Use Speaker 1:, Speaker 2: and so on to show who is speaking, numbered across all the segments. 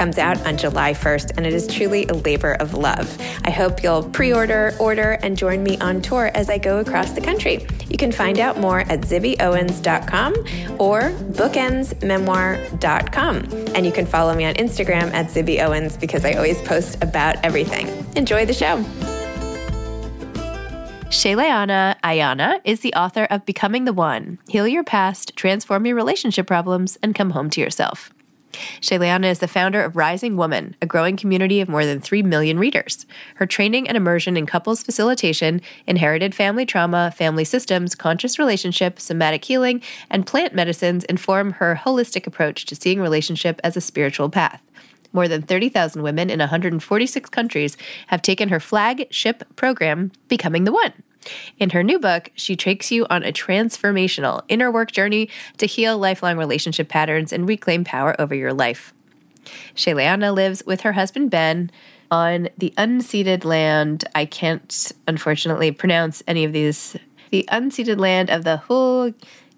Speaker 1: comes out on July 1st, and it is truly a labor of love. I hope you'll pre order, order, and join me on tour as I go across the country. You can find out more at zibbyowens.com or bookendsmemoir.com. And you can follow me on Instagram at zibbyowens because I always post about everything. Enjoy the show. Sheleana Aiyana is the author of Becoming the One Heal Your Past, Transform Your Relationship Problems, and Come Home to Yourself. Sheleana is the founder of Rising Woman, a growing community of more than 3 million readers. Her training and immersion in couples facilitation, inherited family trauma, family systems, conscious relationship, somatic healing, and plant medicines inform her holistic approach to seeing relationship as a spiritual path. More than 30,000 women in 146 countries have taken her flagship program, Becoming the One. In her new book, she takes you on a transformational inner work journey to heal lifelong relationship patterns and reclaim power over your life. Sheleana lives with her husband Ben on the unceded land. I can't, unfortunately, pronounce any of these. The unceded land of the Hul,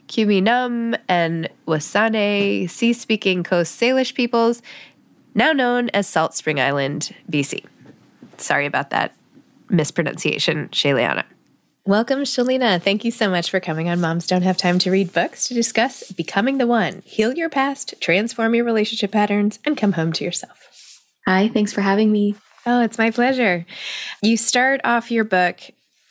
Speaker 1: Kuminum, and Wasane sea speaking Coast Salish peoples, now known as Salt Spring Island, BC. Sorry about that mispronunciation, Sheleana. Welcome, Sheleana. Thank you so much for coming on Moms Don't Have Time to Read Books to discuss Becoming the One, Heal Your Past, Transform Your Relationship Patterns, and Come Home to Yourself.
Speaker 2: Hi, thanks for having me.
Speaker 1: Oh, it's my pleasure. You start off your book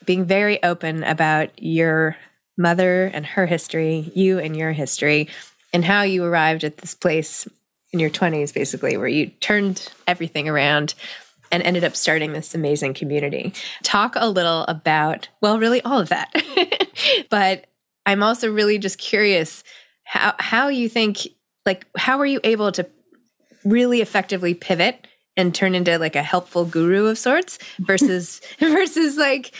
Speaker 1: being very open about your mother and her history, you and your history, and how you arrived at this place in your 20s, basically, where you turned everything around and ended up starting this amazing community. Talk a little about, well, really all of that. but I'm also really just curious how how you think like how are you able to really effectively pivot and turn into like a helpful guru of sorts versus versus like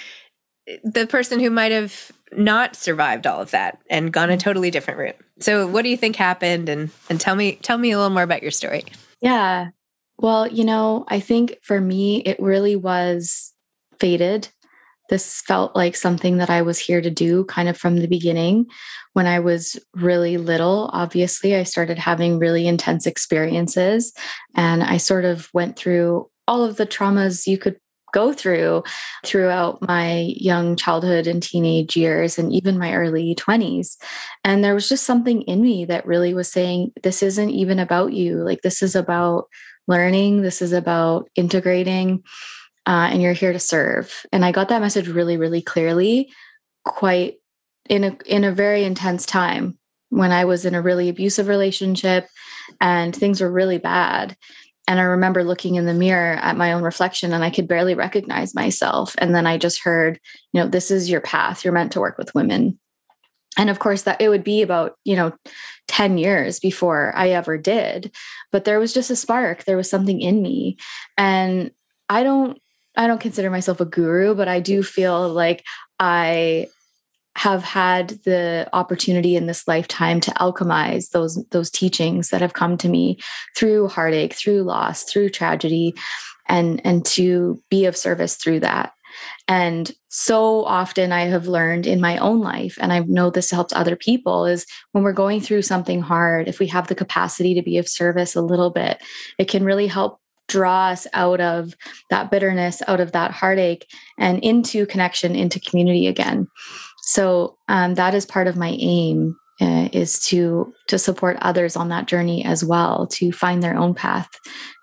Speaker 1: the person who might have not survived all of that and gone a mm. totally different route. So what do you think happened and and tell me tell me a little more about your story.
Speaker 2: Yeah. Well, you know, I think for me, it really was fated. This felt like something that I was here to do kind of from the beginning. When I was really little, obviously, I started having really intense experiences. And I sort of went through all of the traumas you could go through throughout my young childhood and teenage years and even my early 20s and there was just something in me that really was saying this isn't even about you like this is about learning, this is about integrating, uh, and you're here to serve. And I got that message really, really clearly, quite in a in a very intense time when I was in a really abusive relationship and things were really bad. And I remember looking in the mirror at my own reflection and I could barely recognize myself. And then I just heard, you know, this is your path. You're meant to work with women. And of course, that it would be about, you know, 10 years before I ever did. But there was just a spark. There was something in me. And I don't I don't consider myself a guru, but I do feel like I have had the opportunity in this lifetime to alchemize those those teachings that have come to me through heartache through loss through tragedy and and to be of service through that. And so often i have learned in my own life and i know this helps other people is when we're going through something hard if we have the capacity to be of service a little bit it can really help draw us out of that bitterness out of that heartache and into connection into community again so um, that is part of my aim uh, is to to support others on that journey as well to find their own path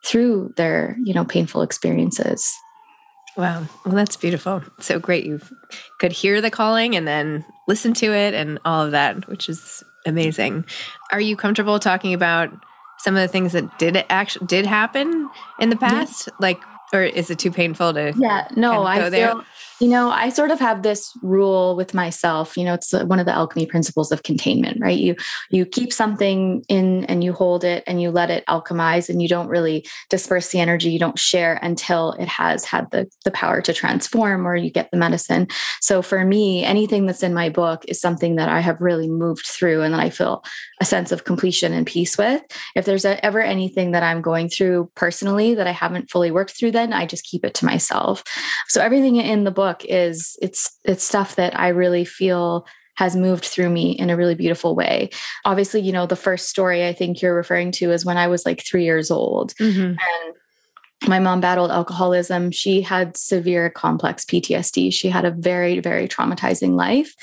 Speaker 2: through their you know painful experiences.
Speaker 1: Wow. Well that's beautiful. So great. You could hear the calling and then listen to it and all of that which is amazing. Are you comfortable talking about some of the things that did actually did happen in the past? Like or is it too painful to
Speaker 2: yeah. No i feel there? You know, I sort of have this rule with myself. You know, it's uh, one of the alchemy principles of containment, right? You you keep something in and you hold it and you let it alchemize and you don't really disperse the energy, you don't share until it has had the the power to transform or you get the medicine. So for me, anything that's in my book is something that I have really moved through and that I feel a sense of completion and peace with. If there's ever anything that I'm going through personally that I haven't fully worked through then I just keep it to myself. So everything in the book is it's it's stuff that I really feel has moved through me in a really beautiful way. Obviously, you know, the first story I think you're referring to is when I was like 3 years old. Mm-hmm. And my mom battled alcoholism. She had severe complex PTSD. She had a very, very traumatizing life.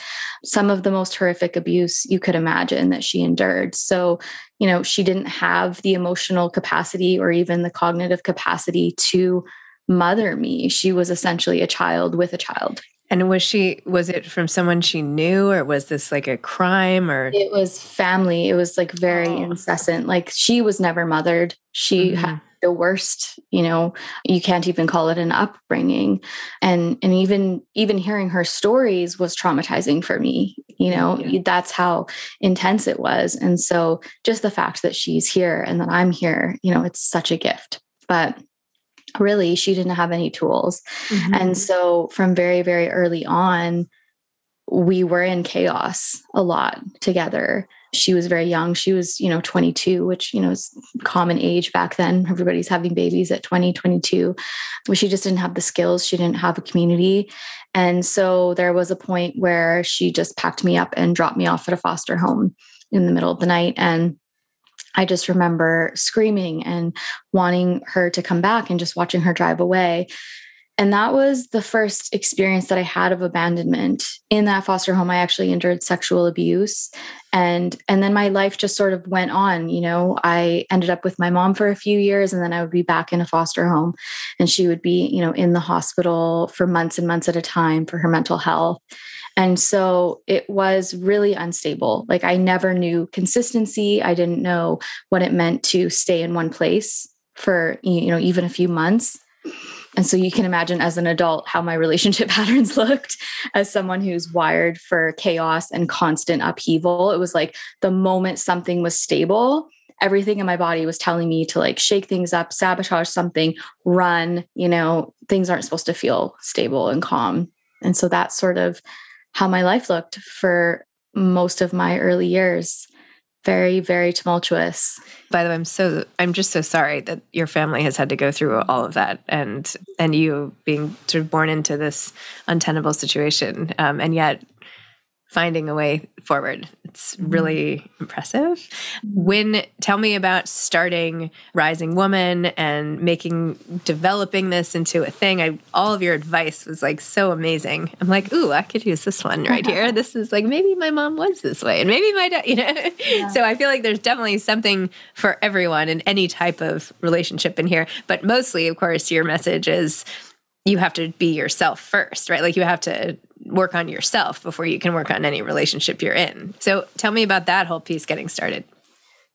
Speaker 2: Some of the most horrific abuse you could imagine that she endured. So, you know, she didn't have the emotional capacity or even the cognitive capacity to mother me. She was essentially a child with a child.
Speaker 1: And was she, was it from someone she knew, or was this like a crime or?
Speaker 2: It was family. It was like very oh. incessant. Like she was never mothered. She mm-hmm. had the worst, you know, you can't even call it an upbringing. And, and even, even hearing her stories was traumatizing for me. You know, yeah. that's how intense it was. And so just the fact that she's here and that I'm here, you know, it's such a gift. But really she didn't have any tools mm-hmm. and so from very very early on we were in chaos a lot together she was very young. She was you know 22 which you know is common age back then. Everybody's having babies at 20 22 but she just didn't have the skills. She didn't have a community. And so there was a point where she just packed me up and dropped me off at a foster home in the middle of the night. And I just remember screaming and wanting her to come back and just watching her drive away. And that was the first experience that I had of abandonment. In that foster home, I actually endured sexual abuse. And, and then my life just sort of went on. You know, I ended up with my mom for a few years and then I would be back in a foster home. And she would be, you know, in the hospital for months and months at a time for her mental health. And so it was really unstable. Like I never knew consistency. I didn't know what it meant to stay in one place for, you know, even a few months. And so you can imagine as an adult how my relationship patterns looked as someone who's wired for chaos and constant upheaval. It was like the moment something was stable, everything in my body was telling me to like shake things up, sabotage something, run, you know, things aren't supposed to feel stable and calm. And so that's sort of how my life looked for most of my early years very very tumultuous.
Speaker 1: By the way i'm so i'm just so sorry that your family has had to go through all of that and and you being sort of born into this untenable situation. Um, and yet finding a way forward. It's mm-hmm. really impressive. When tell me about starting Rising Woman and making developing this into a thing. I all of your advice was like so amazing. I'm like, ooh, I could use this one right here. This is like maybe my mom was this way, and maybe my dad, you know. Yeah. So I feel like there's definitely something for everyone in any type of relationship in here. But mostly, of course, your message is you have to be yourself first, right? Like you have to work on yourself before you can work on any relationship you're in. So tell me about that whole piece getting started.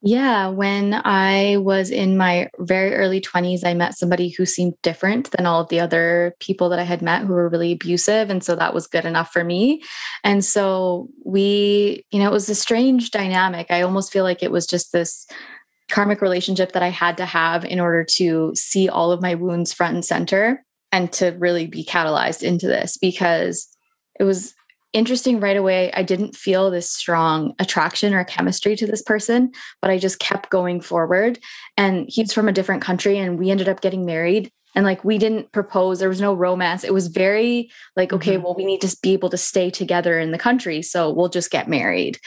Speaker 2: Yeah, when I was in my very early 20s, I met somebody who seemed different than all of the other people that I had met who were really abusive. And so that was good enough for me. And so we, you know, it was a strange dynamic. I almost feel like it was just this karmic relationship that I had to have in order to see all of my wounds front and center and to really be catalyzed into this because it was interesting right away. I didn't feel this strong attraction or chemistry to this person, but I just kept going forward. And he's from a different country, and we ended up getting married and like we didn't propose there was no romance it was very like okay mm-hmm. well we need to be able to stay together in the country so we'll just get married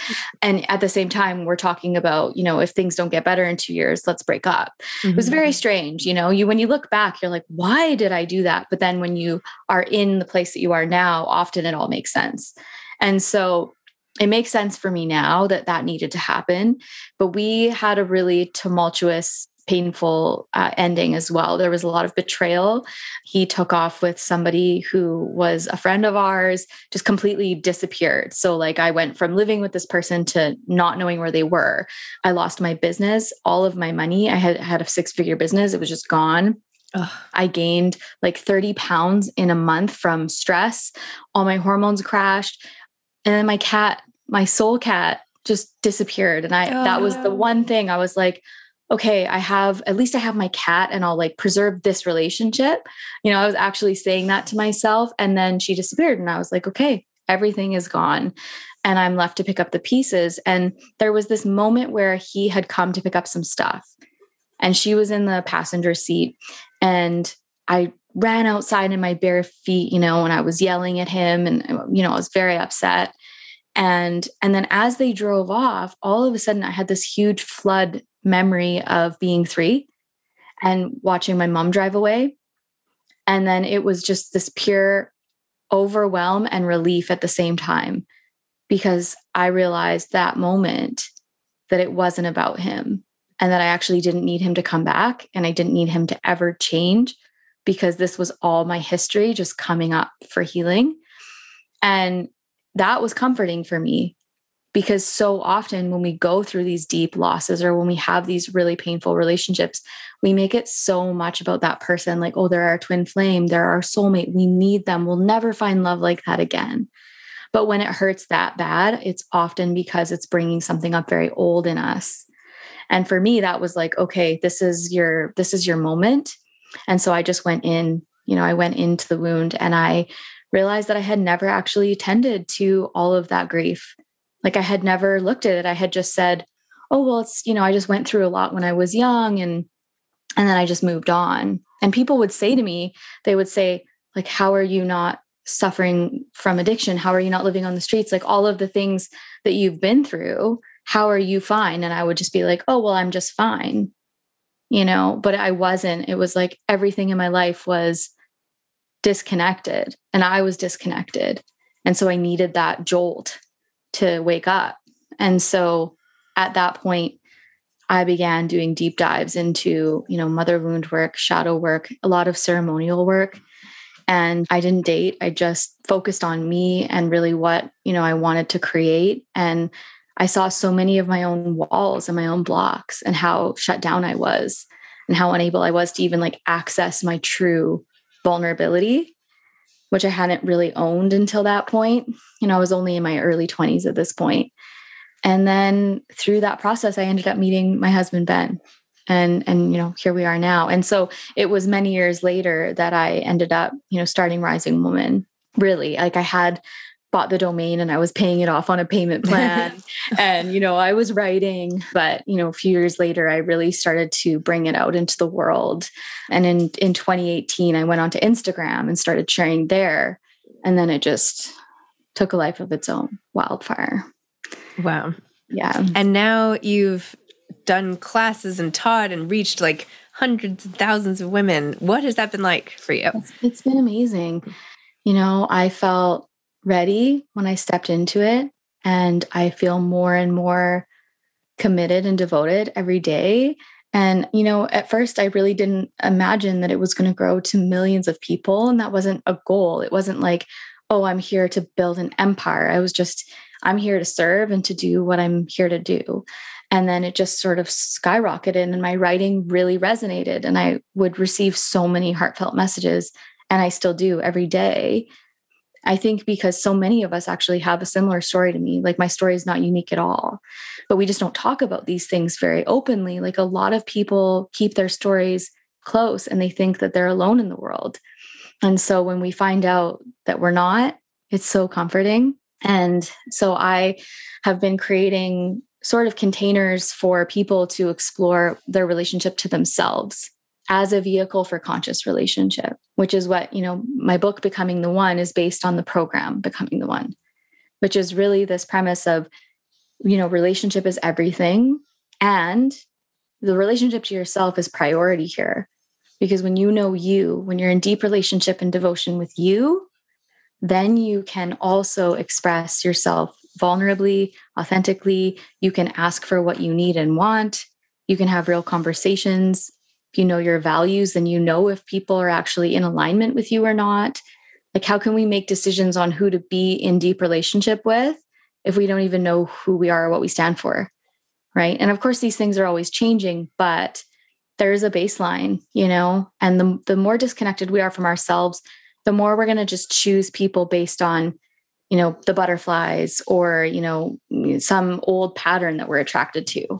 Speaker 2: and at the same time we're talking about you know if things don't get better in 2 years let's break up mm-hmm. it was very mm-hmm. strange you know you when you look back you're like why did i do that but then when you are in the place that you are now often it all makes sense and so it makes sense for me now that that needed to happen but we had a really tumultuous painful uh, ending as well. There was a lot of betrayal. He took off with somebody who was a friend of ours, just completely disappeared. So, like, I went from living with this person to not knowing where they were. I lost my business, all of my money. I had had a six figure business, it was just gone. Ugh. I gained like 30 pounds in a month from stress. All my hormones crashed. And then my cat, my soul cat, just disappeared. And I, oh. that was the one thing I was like, okay, I have at least I have my cat and I'll like preserve this relationship. You know, I was actually saying that to myself. And then she disappeared. And I was like, okay, everything is gone. And I'm left to pick up the pieces. And there was this moment where he had come to pick up some stuff. And she was in the passenger seat. And I ran outside in my bare feet, you know, and I was yelling at him and you know, I was very upset. And and then as they drove off, all of a sudden I had this huge flood memory of being three and watching my mom drive away. And then it was just this pure overwhelm and relief at the same time because I realized that moment that it wasn't about him and that I actually didn't need him to come back and I didn't need him to ever change because this was all my history just coming up for healing. And that was comforting for me because so often when we go through these deep losses or when we have these really painful relationships we make it so much about that person like oh they're our twin flame they're our soulmate we need them we'll never find love like that again. But when it hurts that bad it's often because it's bringing something up very old in us. And for me that was like okay this is your this is your moment. And so i just went in you know i went into the wound and i realized that i had never actually tended to all of that grief like I had never looked at it. I had just said, oh, well, it's, you know, I just went through a lot when I was young and, and then I just moved on. And people would say to me, they would say, like, how are you not suffering from addiction? How are you not living on the streets? Like all of the things that you've been through, how are you fine? And I would just be like, oh, well, I'm just fine, you know, but I wasn't. It was like everything in my life was disconnected and I was disconnected. And so I needed that jolt to wake up. And so at that point, I began doing deep dives into, you know, mother wound work, shadow work, a lot of ceremonial work. And I didn't date. I just focused on me and really what, you know, I wanted to create. And I saw so many of my own walls and my own blocks and how shut down I was and how unable I was to even like access my true vulnerability which I hadn't really owned until that point. You know, I was only in my early 20s at this point. And then through that process, I ended up meeting my husband, Ben. And, and, you know, here we are now. And so it was many years later that I ended up, you know, starting Rising Woman. Really, like I had bought the domain and I was paying it off on a payment plan. and, you know, I was writing, but, you know, a few years later, I really started to bring it out into the world. And in, in 2018, I went onto Instagram and started sharing there. And then it just took a life of its own wildfire.
Speaker 1: Wow.
Speaker 2: Yeah.
Speaker 1: And now you've done classes and taught and reached like hundreds and thousands of women. What has that been like for you?
Speaker 2: it's, it's been amazing. You know, I felt ready when I stepped into it. And I feel more and more committed and devoted every day. And, you know, at first, I really didn't imagine that it was going to grow to millions of people. And that wasn't a goal. It wasn't like, oh, I'm here to build an empire. I was just, I'm here to serve and to do what I'm here to do. And then it just sort of skyrocketed, and my writing really resonated. And I would receive so many heartfelt messages, and I still do every day. I think because so many of us actually have a similar story to me. Like my story is not unique at all, but we just don't talk about these things very openly. Like a lot of people keep their stories close and they think that they're alone in the world. And so when we find out that we're not, it's so comforting. And so I have been creating sort of containers for people to explore their relationship to themselves as a vehicle for conscious relationship, which is what, you know, my book, Becoming the One, is based on the program, Becoming the One, which is really this premise of, you know, relationship is everything. And the relationship to yourself is priority here. Because when you know you, when you're in deep relationship and devotion with you, then you can also express yourself vulnerably, authentically. You can ask for what you need and want. You can have real conversations if you know your values, then you know if people are actually in alignment with you or not. Like, how can we make decisions on who to be in deep relationship with if we don't even know who we are or what we stand for? Right. And of course, these things are always changing, but there's a baseline, you know, and the, the more disconnected we are from ourselves, the more we're going to just choose people based on, you know, the butterflies or, you know, some old pattern that we're attracted to.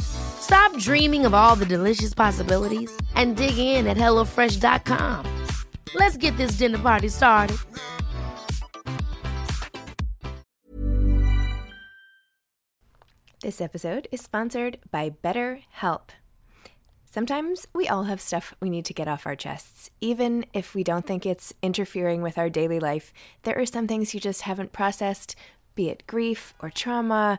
Speaker 3: Stop dreaming of all the delicious possibilities and dig in at HelloFresh.com. Let's get this dinner party started.
Speaker 4: This episode is sponsored by BetterHelp. Sometimes we all have stuff we need to get off our chests. Even if we don't think it's interfering with our daily life, there are some things you just haven't processed, be it grief or trauma,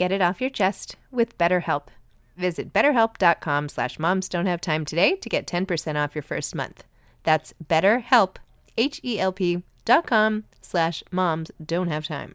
Speaker 4: Get it off your chest with BetterHelp. Visit betterhelp.com slash moms don't have time today to get 10% off your first month. That's betterhelp, H-E-L-P dot com slash moms don't have time.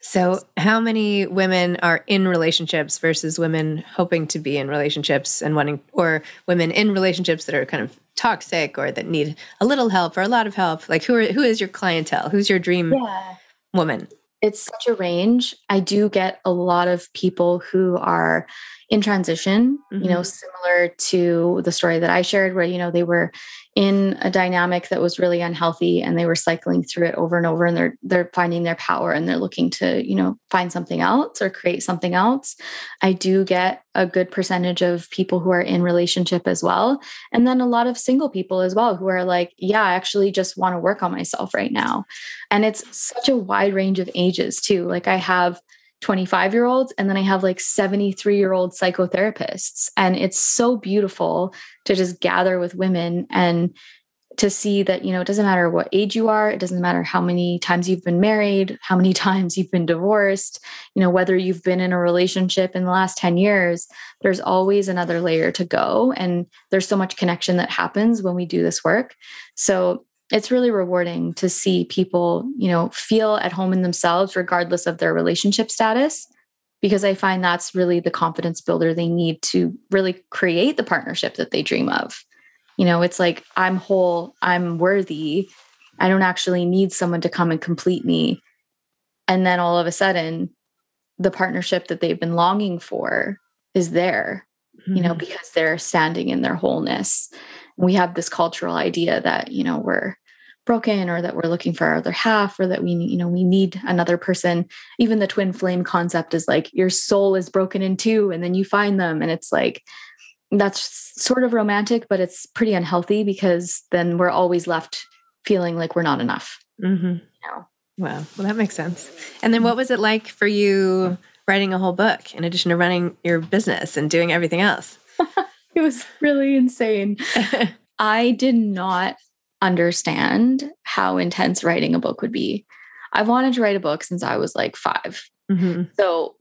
Speaker 4: So, how many women are in relationships versus women hoping to be in relationships and wanting, or women in relationships that are kind of toxic or that need a little help or a lot of help? Like, who are who is your clientele? Who's your dream yeah. woman?
Speaker 2: It's such a range. I do get a lot of people who are in transition, mm-hmm. you know, mm-hmm. similar to the story that I shared, where, you know, they were in a dynamic that was really unhealthy and they were cycling through it over and over and they're they're finding their power and they're looking to you know find something else or create something else i do get a good percentage of people who are in relationship as well and then a lot of single people as well who are like yeah i actually just want to work on myself right now and it's such a wide range of ages too like i have 25 year olds and then I have like 73 year old psychotherapists. And it's so beautiful to just gather with women and to see that you know it doesn't matter what age you are it doesn't matter how many times you've been married how many times you've been divorced you know whether you've been in a relationship in the last 10 years there's always another layer to go and there's so much connection that happens when we do this work so it's really rewarding to see people you know feel at home in themselves regardless of their relationship status because i find that's really the confidence builder they need to really create the partnership that they dream of you know, it's like I'm whole, I'm worthy. I don't actually need someone to come and complete me. And then all of a sudden, the partnership that they've been longing for is there, mm-hmm. you know, mm-hmm. because they're standing in their wholeness. We have this cultural idea that, you know, we're broken or that we're looking for our other half or that we you know we need another person even the twin flame concept is like your soul is broken in two and then you find them and it's like that's sort of romantic, but it's pretty unhealthy because then we're always left feeling like we're not enough.
Speaker 1: Mm-hmm. You know? Wow. Well, that makes sense. And then what was it like for you writing a whole book in addition to running your business and doing everything else?
Speaker 2: it was really insane. I did not understand how intense writing a book would be. I've wanted to write a book since I was like 5 mm-hmm. So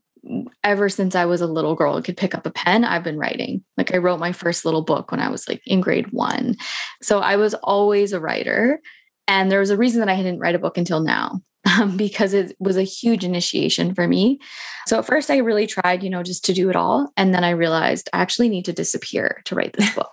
Speaker 2: ever since I was a little girl and could pick up a pen, I've been writing. Like I wrote my first little book when I was like in grade one. So I was always a writer. And there was a reason that I didn't write a book until now. Um, because it was a huge initiation for me. So at first, I really tried, you know, just to do it all. And then I realized I actually need to disappear to write this book.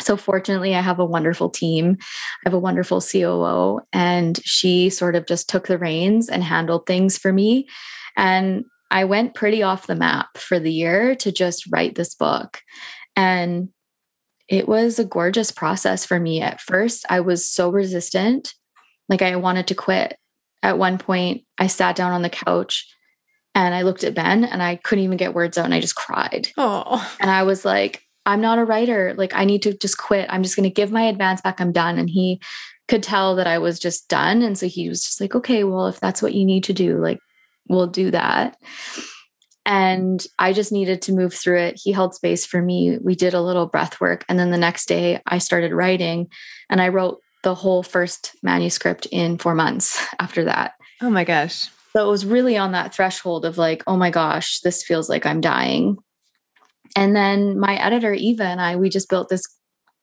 Speaker 2: So, fortunately, I have a wonderful team. I have a wonderful COO, and she sort of just took the reins and handled things for me. And I went pretty off the map for the year to just write this book. And it was a gorgeous process for me. At first, I was so resistant, like I wanted to quit. At one point, I sat down on the couch and I looked at Ben and I couldn't even get words out and I just cried.
Speaker 1: Oh.
Speaker 2: And I was like, I'm not a writer. Like, I need to just quit. I'm just going to give my advance back. I'm done. And he could tell that I was just done. And so he was just like, okay, well, if that's what you need to do, like, we'll do that. And I just needed to move through it. He held space for me. We did a little breath work. And then the next day, I started writing and I wrote the whole first manuscript in four months after that.
Speaker 1: Oh my gosh.
Speaker 2: So it was really on that threshold of like, oh my gosh, this feels like I'm dying. And then my editor, Eva, and I, we just built this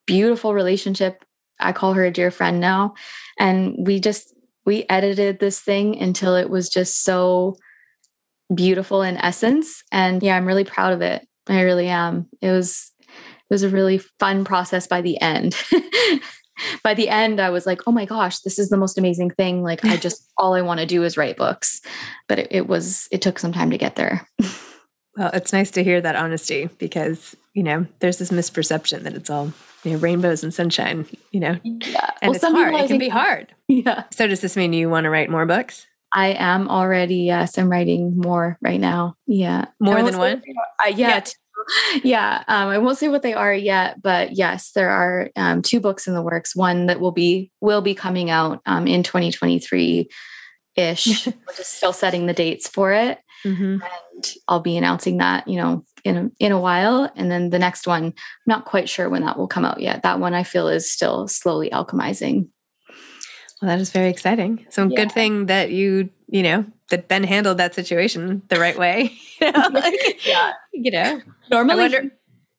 Speaker 2: beautiful relationship. I call her a dear friend now. And we just we edited this thing until it was just so beautiful in essence and yeah i'm really proud of it i really am it was it was a really fun process by the end by the end i was like oh my gosh this is the most amazing thing like i just all i want to do is write books but it, it was it took some time to get there
Speaker 1: well it's nice to hear that honesty because you know there's this misperception that it's all you know, rainbows and sunshine, you know.
Speaker 2: Yeah.
Speaker 1: And well, it's hard. It can be hard.
Speaker 2: Yeah.
Speaker 1: So does this mean you want to write more books?
Speaker 2: I am already, yes. I'm writing more right now. Yeah.
Speaker 1: More than one?
Speaker 2: Uh, yeah. Yeah. yeah. Um, I won't say what they are yet, but yes, there are um, two books in the works. One that will be will be coming out um, in 2023 ish. We're just still setting the dates for it. Mm-hmm. And I'll be announcing that, you know, in a, in a while. And then the next one, I'm not quite sure when that will come out yet. That one I feel is still slowly alchemizing.
Speaker 1: Well, that is very exciting. So yeah. good thing that you, you know, that Ben handled that situation the right way. you know, like, yeah. You know,
Speaker 2: normally wonder-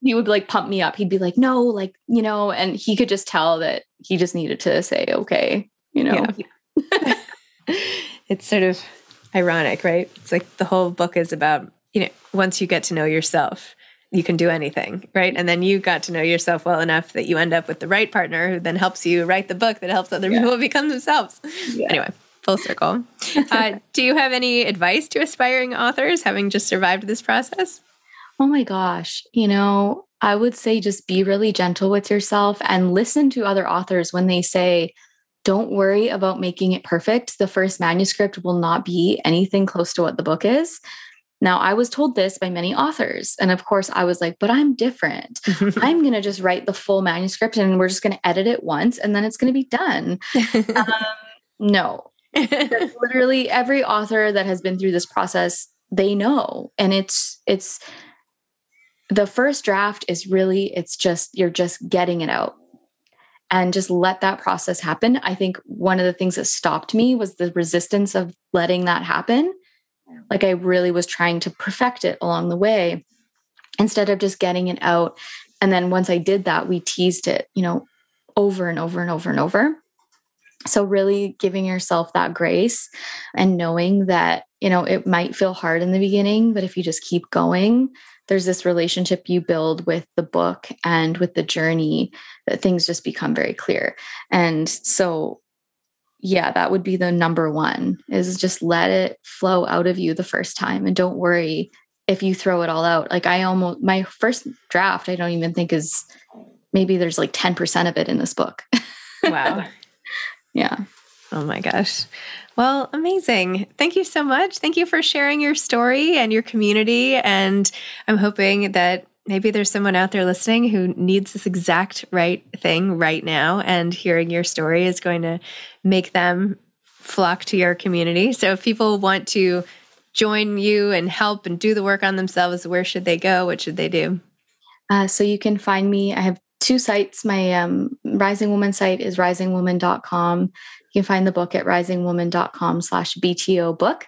Speaker 2: he would like pump me up. He'd be like, no, like, you know, and he could just tell that he just needed to say, okay, you know.
Speaker 1: Yeah. it's sort of ironic, right? It's like the whole book is about, you know, once you get to know yourself, you can do anything, right? And then you got to know yourself well enough that you end up with the right partner who then helps you write the book that helps other yeah. people become themselves. Yeah. Anyway, full circle. uh, do you have any advice to aspiring authors having just survived this process?
Speaker 2: Oh my gosh. You know, I would say just be really gentle with yourself and listen to other authors when they say, don't worry about making it perfect. The first manuscript will not be anything close to what the book is. Now, I was told this by many authors. And of course, I was like, but I'm different. I'm going to just write the full manuscript and we're just going to edit it once and then it's going to be done. um, no. literally every author that has been through this process, they know. And it's, it's, the first draft is really, it's just, you're just getting it out and just let that process happen. I think one of the things that stopped me was the resistance of letting that happen. Like I really was trying to perfect it along the way instead of just getting it out. And then once I did that, we teased it, you know, over and over and over and over. So, really giving yourself that grace and knowing that, you know, it might feel hard in the beginning, but if you just keep going, there's this relationship you build with the book and with the journey that things just become very clear. And so, yeah, that would be the number one is just let it flow out of you the first time and don't worry if you throw it all out. Like, I almost, my first draft, I don't even think is maybe there's like 10% of it in this book.
Speaker 1: Wow.
Speaker 2: Yeah.
Speaker 1: Oh my gosh. Well, amazing. Thank you so much. Thank you for sharing your story and your community. And I'm hoping that maybe there's someone out there listening who needs this exact right thing right now. And hearing your story is going to make them flock to your community. So if people want to join you and help and do the work on themselves, where should they go? What should they do?
Speaker 2: Uh, so you can find me. I have two sites. My um, Rising Woman site is risingwoman.com. You can find the book at risingwoman.com slash BTO book.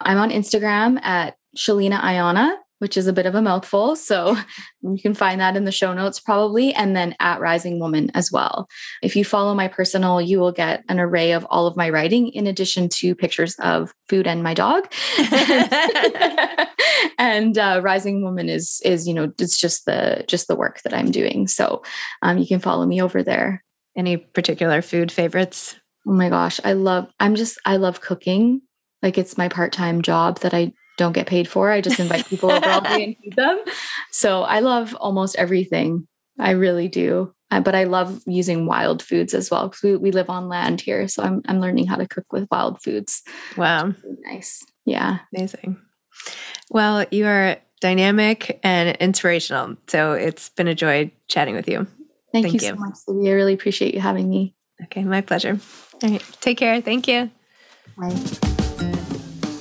Speaker 2: I'm on Instagram at Sheleana Aiyana, which is a bit of a mouthful. So you can find that in the show notes probably, and then at Rising Woman as well. If you follow my personal, you will get an array of all of my writing in addition to pictures of food and my dog. and uh, Rising Woman is is you know it's just the just the work that I'm doing. So um, you can follow me over there.
Speaker 1: Any particular food favorites?
Speaker 2: Oh my gosh, I love, I'm just, I love cooking. Like it's my part time job that I don't get paid for. I just invite people over all day and feed them. So I love almost everything. I really do. Uh, but I love using wild foods as well because we, we live on land here. So I'm, I'm learning how to cook with wild foods.
Speaker 1: Wow.
Speaker 2: Really nice. Yeah.
Speaker 1: Amazing. Well, you are dynamic and inspirational. So it's been a joy chatting with you.
Speaker 2: Thank, Thank you, you so much, Zibby. I really appreciate you having me.
Speaker 1: Okay, my pleasure. All right, take care. Thank you.
Speaker 2: Bye.